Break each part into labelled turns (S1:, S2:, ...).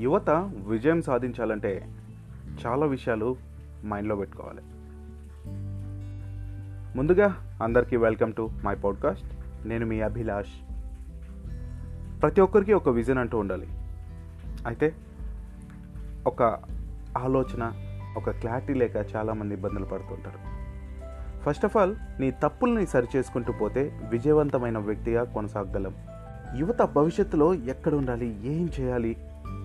S1: యువత విజయం సాధించాలంటే చాలా విషయాలు మైండ్లో పెట్టుకోవాలి. ముందుగా అందరికీ వెల్కమ్ టు మై పాడ్కాస్ట్. నేను మీ అభిలాష్. ప్రతి ఒక్కరికి ఒక విజన్ అంటూ ఉండాలి. అయితే ఒక ఆలోచన ఒక క్లారిటీ లేక చాలామంది ఇబ్బందులు పడుతుంటారు. ఫస్ట్ ఆఫ్ ఆల్ నీ తప్పుల్ని సరిచేసుకుంటూ పోతే విజయవంతమైన వ్యక్తిగా కొనసాగలం యువత భవిష్యత్తులో ఎక్కడ ఉండాలి? ఏం చేయాలి?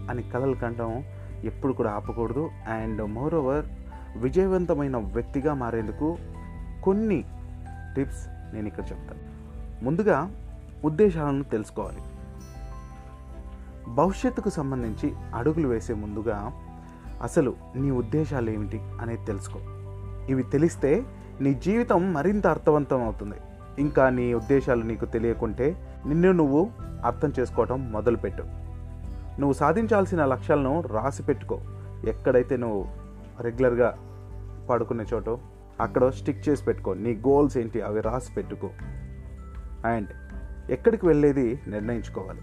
S1: అని కలలు కంటం ఎప్పుడు కూడా ఆపకూడదు. అండ్ మోర్ ఓవర్ విజయవంతమైన వ్యక్తిగా మారేందుకు కొన్ని టిప్స్ నేను ఇక్కడ చెప్తాను. ముందుగా ఉద్దేశాలను తెలుసుకోవాలి. భవిష్యత్తుకు సంబంధించి అడుగులు వేసే ముందుగా అసలు నీ ఉద్దేశాలు ఏమిటి అనేది తెలుసుకో. ఇవి తెలిస్తే నీ జీవితం మరింత అర్థవంతం అవుతుంది. ఇంకా నీ ఉద్దేశాలు నీకు తెలియకుంటే నిన్ను నువ్వు అర్థం చేసుకోవటం మొదలుపెట్టు. నువ్వు సాధించాల్సిన లక్ష్యాలను రాసి పెట్టుకో. ఎక్కడైతే నువ్వు రెగ్యులర్గా పడుకునే చోట అక్కడ స్టిక్ చేసి పెట్టుకో. నీ గోల్స్ ఏంటి అవి రాసి పెట్టుకో. అండ్ ఎక్కడికి వెళ్ళేది నిర్ణయించుకోవాలి.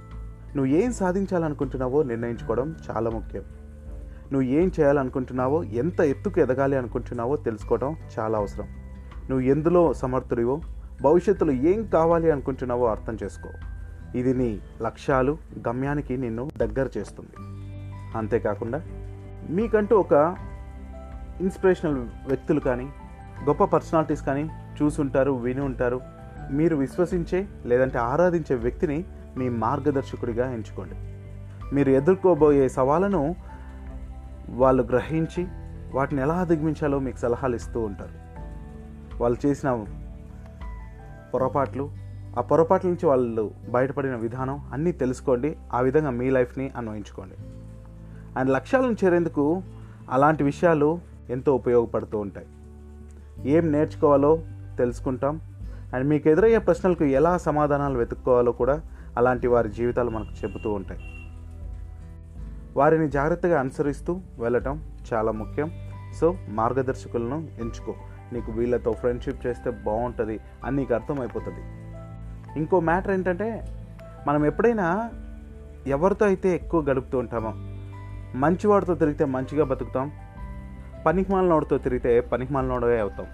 S1: నువ్వు ఏం సాధించాలనుకుంటున్నావో నిర్ణయించుకోవడం చాలా ముఖ్యం. నువ్వు ఏం చేయాలనుకుంటున్నావో ఎంత ఎత్తుకు ఎదగాలి అనుకుంటున్నావో తెలుసుకోవడం చాలా అవసరం. నువ్వు ఎందులో సమర్థుడివో భవిష్యత్తులో ఏం కావాలి అనుకుంటున్నావో అర్థం చేసుకో. ఇది నీ లక్ష్యాలు గమ్యానికి నిన్ను దగ్గర చేస్తుంది. అంతేకాకుండా మీకంటూ ఒక ఇన్స్పిరేషనల్ వ్యక్తులు కానీ గొప్ప పర్సనాలిటీస్ కానీ చూసుంటారు విని ఉంటారు. మీరు విశ్వసించే లేదంటే ఆరాధించే వ్యక్తిని మీ మార్గదర్శకుడిగా ఎంచుకోండి. మీరు ఎదుర్కోబోయే సవాళ్ళను వాళ్ళు గ్రహించి వాటిని ఎలా అధిగమించాలో మీకు సలహాలు ఇస్తూ ఉంటారు. వాళ్ళు చేసిన పొరపాట్లు ఆ పొరపాట్ల నుంచి వాళ్ళు బయటపడిన విధానం అన్నీ తెలుసుకోండి ఆ విధంగా మీ లైఫ్ని అన్వయించుకోండి. అండ్ లక్ష్యాలను చేరేందుకు అలాంటి విషయాలు ఎంతో ఉపయోగపడుతూ ఉంటాయి. ఏం నేర్చుకోవాలో తెలుసుకుంటాం. అండ్ మీకు ఎదురయ్యే ప్రశ్నలకు ఎలా సమాధానాలు వెతుక్కోవాలో కూడా అలాంటి వారి జీవితాలు మనకు చెబుతూ ఉంటాయి. వారిని జాగ్రత్తగా అనుసరిస్తూ వెళ్ళటం చాలా ముఖ్యం. సో మార్గదర్శకులను ఎంచుకో. నీకు వీళ్ళతో ఫ్రెండ్షిప్ చేస్తే బాగుంటుంది అని నీకు అర్థమైపోతుంది. ఇంకో మ్యాటర్ ఏంటంటే మనం ఎప్పుడైనా ఎవరితో అయితే ఎక్కువ గడుపుతూ ఉంటామో మంచివాడితో తిరిగితే మంచిగా బతుకుతాం పనికిమాలినోడితో తిరిగితే పనికిమాలినోడే అవుతాం.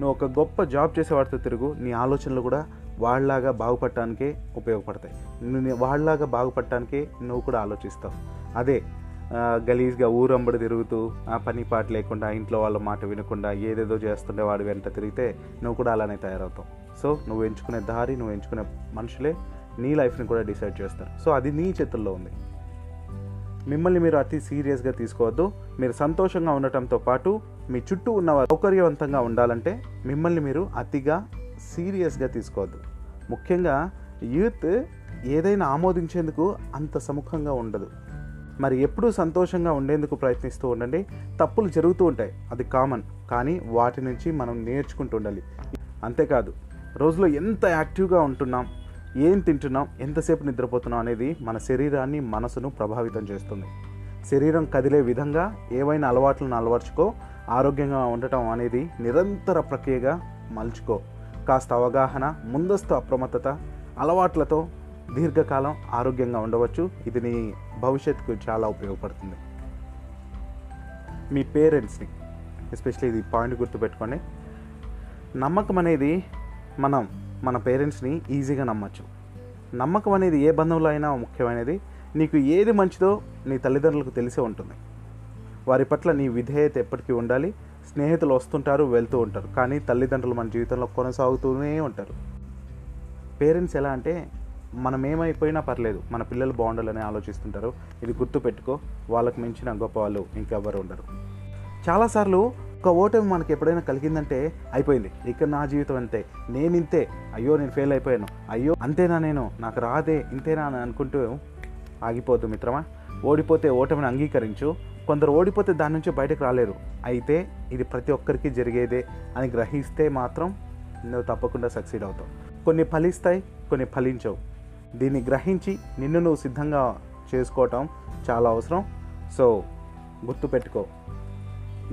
S1: నువ్వు ఒక గొప్ప జాబ్ చేసేవాడితో తిరుగు నీ ఆలోచనలు కూడా వాళ్ళలాగా బాగుపడటానికే ఉపయోగపడతాయి. నువ్వు వాళ్ళలాగా బాగుపడటానికే నువ్వు కూడా ఆలోచిస్తావు. అదే గలీజ్గా ఊరంబడి తిరుగుతూ ఆ పని పాట లేకుండా ఇంట్లో వాళ్ళ మాట వినకుండా ఏదేదో చేస్తుండే వాడి వెంట తిరిగితే నువ్వు కూడా అలానే తయారవుతావు. సో నువ్వు ఎంచుకునే దారి నువ్వు ఎంచుకునే మనుషులే నీ లైఫ్ని కూడా డిసైడ్ చేస్తారు. సో అది నీ చేతుల్లో ఉంది. మిమ్మల్ని మీరు అతి సీరియస్గా తీసుకోవద్దు. మీరు సంతోషంగా ఉండటంతో పాటు మీ చుట్టూ ఉన్న సౌకర్యవంతంగా ఉండాలంటే మిమ్మల్ని మీరు అతిగా సీరియస్గా తీసుకోవద్దు. ముఖ్యంగా యూత్ ఏదైనా ఆమోదించేందుకు అంత సముఖంగా ఉండదు. మరి ఎప్పుడూ సంతోషంగా ఉండేందుకు ప్రయత్నిస్తూ ఉండండి. తప్పులు జరుగుతూ ఉంటాయి. అది కామన్. కానీ వాటి నుంచి మనం నేర్చుకుంటూ ఉండాలి. అంతేకాదు రోజులో ఎంత యాక్టివ్గా ఉంటున్నాం ఏం తింటున్నాం ఎంతసేపు నిద్రపోతున్నాం అనేది మన శరీరాన్ని మనసును ప్రభావితం చేస్తుంది. శరీరం కదిలే విధంగా ఏవైనా అలవాట్లను అలవర్చుకో ఆరోగ్యంగా ఉండటం అనేది నిరంతర ప్రక్రియగా మలుచుకో. కాస్త అవగాహన ముందస్తు అప్రమత్తత అలవాట్లతో దీర్ఘకాలం ఆరోగ్యంగా ఉండవచ్చు. ఇది నీ భవిష్యత్తుకు చాలా ఉపయోగపడుతుంది. మీ పేరెంట్స్ని ఎస్పెషల్లీ ఇది పాయింట్ గుర్తుపెట్టుకోండి. నమ్మకం అనేది మనం మన పేరెంట్స్ని ఈజీగా నమ్మచ్చు. నమ్మకం అనేది ఏ బంధంలో అయినా ముఖ్యమైనది. నీకు ఏది మంచిదో నీ తల్లిదండ్రులకు తెలిసే ఉంటుంది. వారి పట్ల నీ విధేయత ఎప్పటికీ ఉండాలి. స్నేహితులు వస్తుంటారు వెళ్తూ ఉంటారు. కానీ తల్లిదండ్రులు మన జీవితంలో కొనసాగుతూనే ఉంటారు. పేరెంట్స్ ఎలా అంటే మనం ఏమైపోయినా పర్లేదు మన పిల్లలు బాగుండాలని ఆలోచిస్తుంటారు. ఇది గుర్తుపెట్టుకో వాళ్ళకు మించిన గొప్ప వాళ్ళు ఇంకెవ్వరు ఉండరు. చాలాసార్లు ఒక్క ఓటమి మనకి ఎప్పుడైనా కలిగిందంటే అయిపోయింది. ఇక నా జీవితం అంతే. నేను ఇంతే. అయ్యో నేను ఫెయిల్ అయిపోయాను. అయ్యో అంతేనా నేను? నాకు రాదే. ఇంతేనా అని అనుకుంటూ ఆగిపోద్దు మిత్రమా. ఓడిపోతే ఓటమిని అంగీకరించు. కొందరు ఓడిపోతే దాని నుంచి బయటకు రాలేరు. అయితే ఇది ప్రతి ఒక్కరికి జరిగేదే అని గ్రహిస్తే మాత్రం నువ్వు తప్పకుండా సక్సీడ్ అవుతావు. కొన్ని ఫలిస్తాయి కొన్ని ఫలించవు. దీన్ని గ్రహించి నిన్ను నువ్వు సిద్ధంగా చేసుకోవటం చాలా అవసరం. సో గుర్తుపెట్టుకో.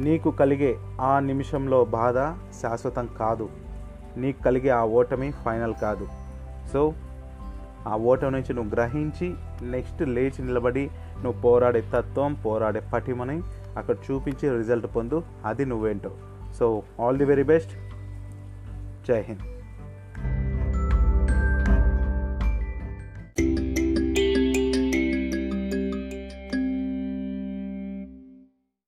S1: నీకు కలిగే ఆ నిమిషంలో బాధ శాశ్వతం కాదు. నీకు కలిగే ఆ ఓటమి ఫైనల్ కాదు. సో ఆ ఓటమి నుంచి నువ్వు గ్రహించి నెక్స్ట్ లేచి నిలబడి నువ్వు పోరాడే తత్వం పోరాడే పటిమని అక్కడ చూపించి రిజల్ట్ పొందు. అది నువ్వేంటో. So all the very best. జై హింద్.